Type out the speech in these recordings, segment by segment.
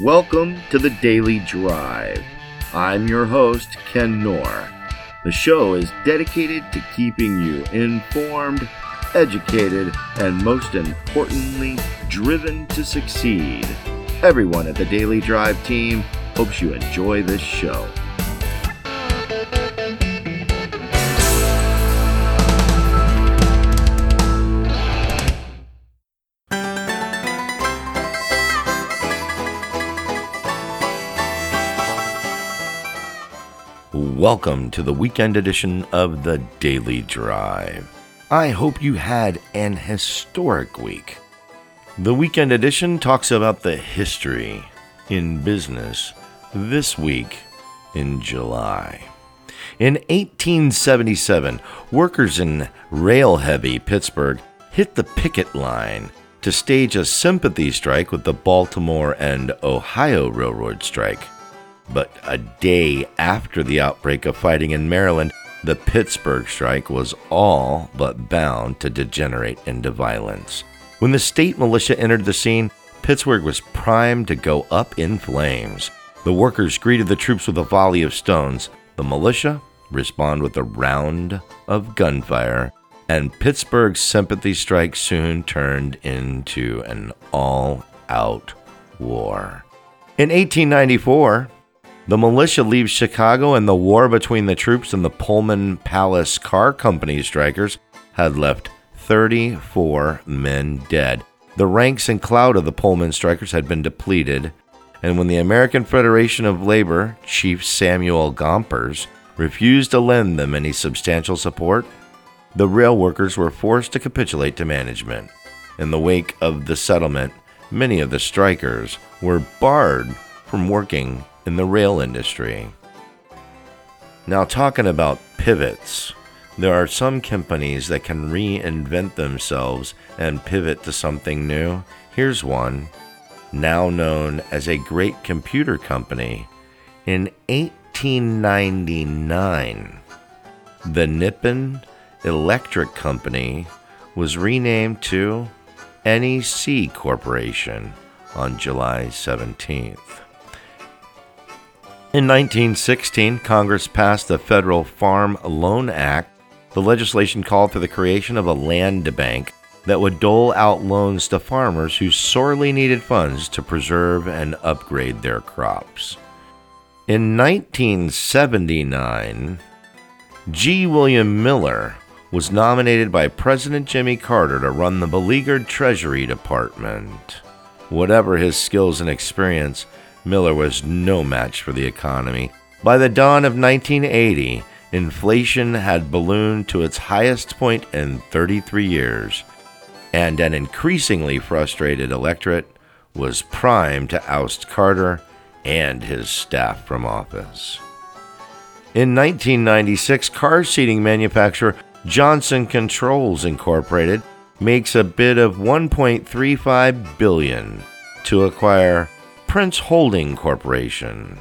Welcome to the Daily Drive. I'm your host, Ken Knorr. The show is dedicated to keeping you informed, educated, and most importantly, driven to succeed. Everyone at the Daily Drive team hopes you enjoy this show. Welcome to the weekend edition of the Daily Drive. I hope you had an historic week. The weekend edition talks about the history in business this week in July. In 1877, workers in rail heavy Pittsburgh hit the picket line to stage a sympathy strike with the Baltimore and Ohio Railroad strike. But a day after the outbreak of fighting in Maryland, the Pittsburgh strike was all but bound to degenerate into violence. When the state militia entered the scene, Pittsburgh was primed to go up in flames. The workers greeted the troops with a volley of stones. The militia responded with a round of gunfire, and Pittsburgh's sympathy strike soon turned into an all out war. In 1894, the militia leaves Chicago, and the war between the troops and the Pullman Palace Car Company strikers had left 34 men dead. The ranks and clout of the Pullman strikers had been depleted, and when the American Federation of Labor, Chief Samuel Gompers, refused to lend them any substantial support, the rail workers were forced to capitulate to management. In the wake of the settlement, many of the strikers were barred from working in the rail industry. Now, talking about pivots, there are some companies that can reinvent themselves and pivot to something new. Here's one, now known as a great computer company. In 1899, the Nippon Electric Company was renamed to NEC Corporation on July 17th. In 1916, Congress passed the Federal Farm Loan Act. The legislation called for the creation of a land bank that would dole out loans to farmers who sorely needed funds to preserve and upgrade their crops. In 1979, G. William Miller was nominated by President Jimmy Carter to run the beleaguered Treasury Department. Whatever his skills and experience, Miller was no match for the economy. By the dawn of 1980, inflation had ballooned to its highest point in 33 years, and an increasingly frustrated electorate was primed to oust Carter and his staff from office. In 1996, car seating manufacturer Johnson Controls Incorporated makes a bid of 1.35 billion to acquire Prince Holding Corporation.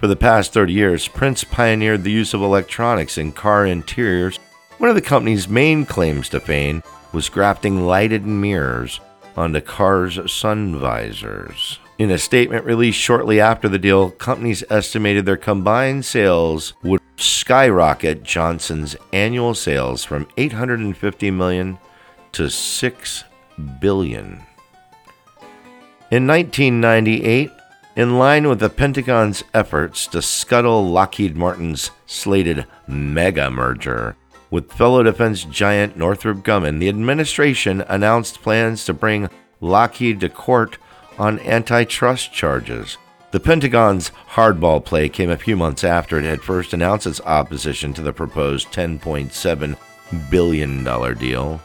For the past 30 years, Prince pioneered the use of electronics in car interiors. One of the company's main claims to fame was grafting lighted mirrors onto cars' sun visors. In a statement released shortly after the deal, companies estimated their combined sales would skyrocket Johnson's annual sales from 850 million to 6 billion. In 1998, in line with the Pentagon's efforts to scuttle Lockheed Martin's slated mega merger with fellow defense giant Northrop Grumman, the administration announced plans to bring Lockheed to court on antitrust charges. The Pentagon's hardball play came a few months after it had first announced its opposition to the proposed $10.7 billion deal.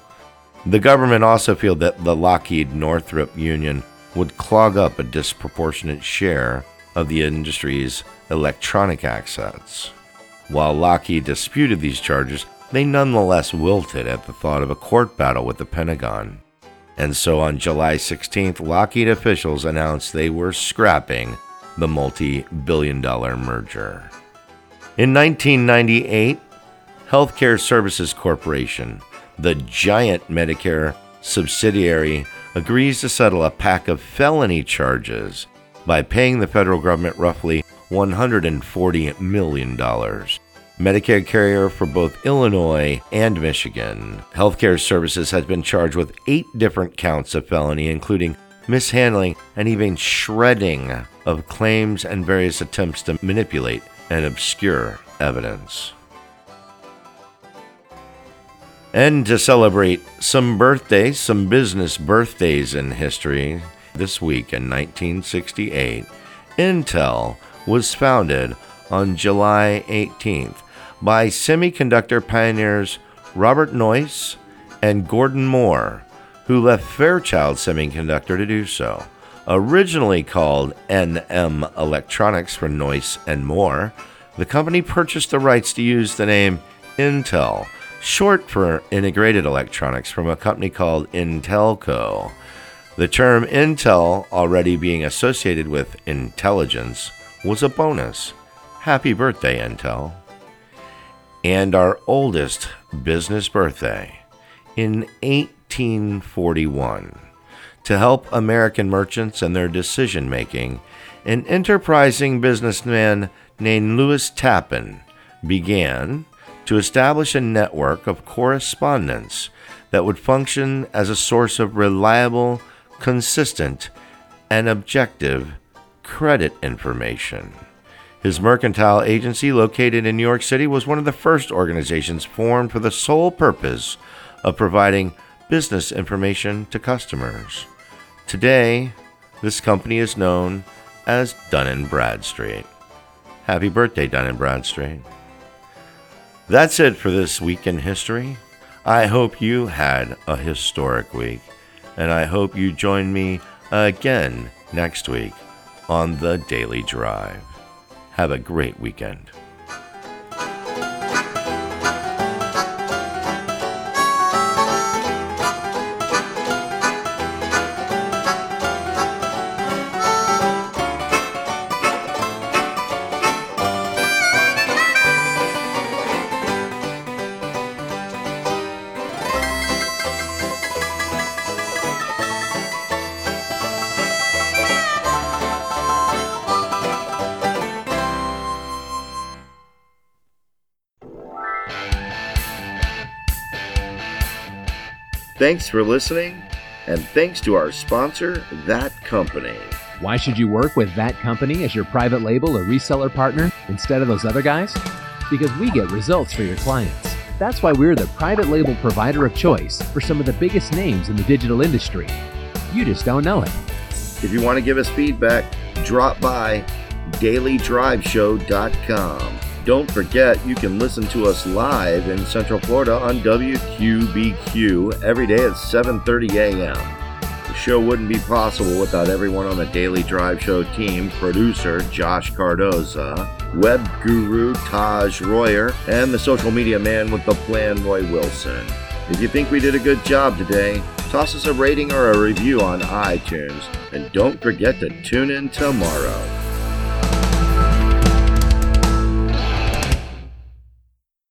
The government also feared that the Lockheed Northrop Union would clog up a disproportionate share of the industry's electronic assets. While Lockheed disputed these charges, they nonetheless wilted at the thought of a court battle with the Pentagon. And so on July 16th, Lockheed officials announced they were scrapping the multi billion dollar merger. In 1998, Healthcare Services Corporation, the giant Medicare subsidiary agrees to settle a pack of felony charges by paying the federal government roughly $140 million. Medicare carrier for both Illinois and Michigan. Healthcare Services has been charged with eight different counts of felony, including mishandling and even shredding of claims and various attempts to manipulate and obscure evidence. And to celebrate some birthdays, some business birthdays in history, this week in 1968, Intel was founded on July 18th by semiconductor pioneers Robert Noyce and Gordon Moore, who left Fairchild Semiconductor to do so. Originally called NM Electronics for Noyce and Moore, the company purchased the rights to use the name Intel, short for Integrated Electronics, from a company called Intelco. The term Intel, already being associated with intelligence, was a bonus. Happy birthday, Intel. And our oldest business birthday in 1841. To help American merchants and their decision making, an enterprising businessman named Lewis Tappan began to establish a network of correspondence that would function as a source of reliable, consistent, and objective credit information. His mercantile agency, located in New York City, was one of the first organizations formed for the sole purpose of providing business information to customers. Today, this company is known as Dun & Bradstreet. Happy birthday, Dun & Bradstreet. That's it for this week in history. I hope you had a historic week, and I hope you join me again next week on the Daily Drive. Have a great weekend. Thanks for listening, and thanks to our sponsor, That Company. Why should you work with That Company as your private label or reseller partner instead of those other guys? Because we get results for your clients. That's why we're the private label provider of choice for some of the biggest names in the digital industry. You just don't know it. If you want to give us feedback, drop by dailydriveshow.com. Don't forget, you can listen to us live in Central Florida on WQBQ every day at 7:30 a.m. The show wouldn't be possible without everyone on the Daily Drive Show team, producer Josh Cardoza, web guru Taj Royer, and the social media man with the plan, Roy Wilson. If you think we did a good job today, toss us a rating or a review on iTunes, and don't forget to tune in tomorrow.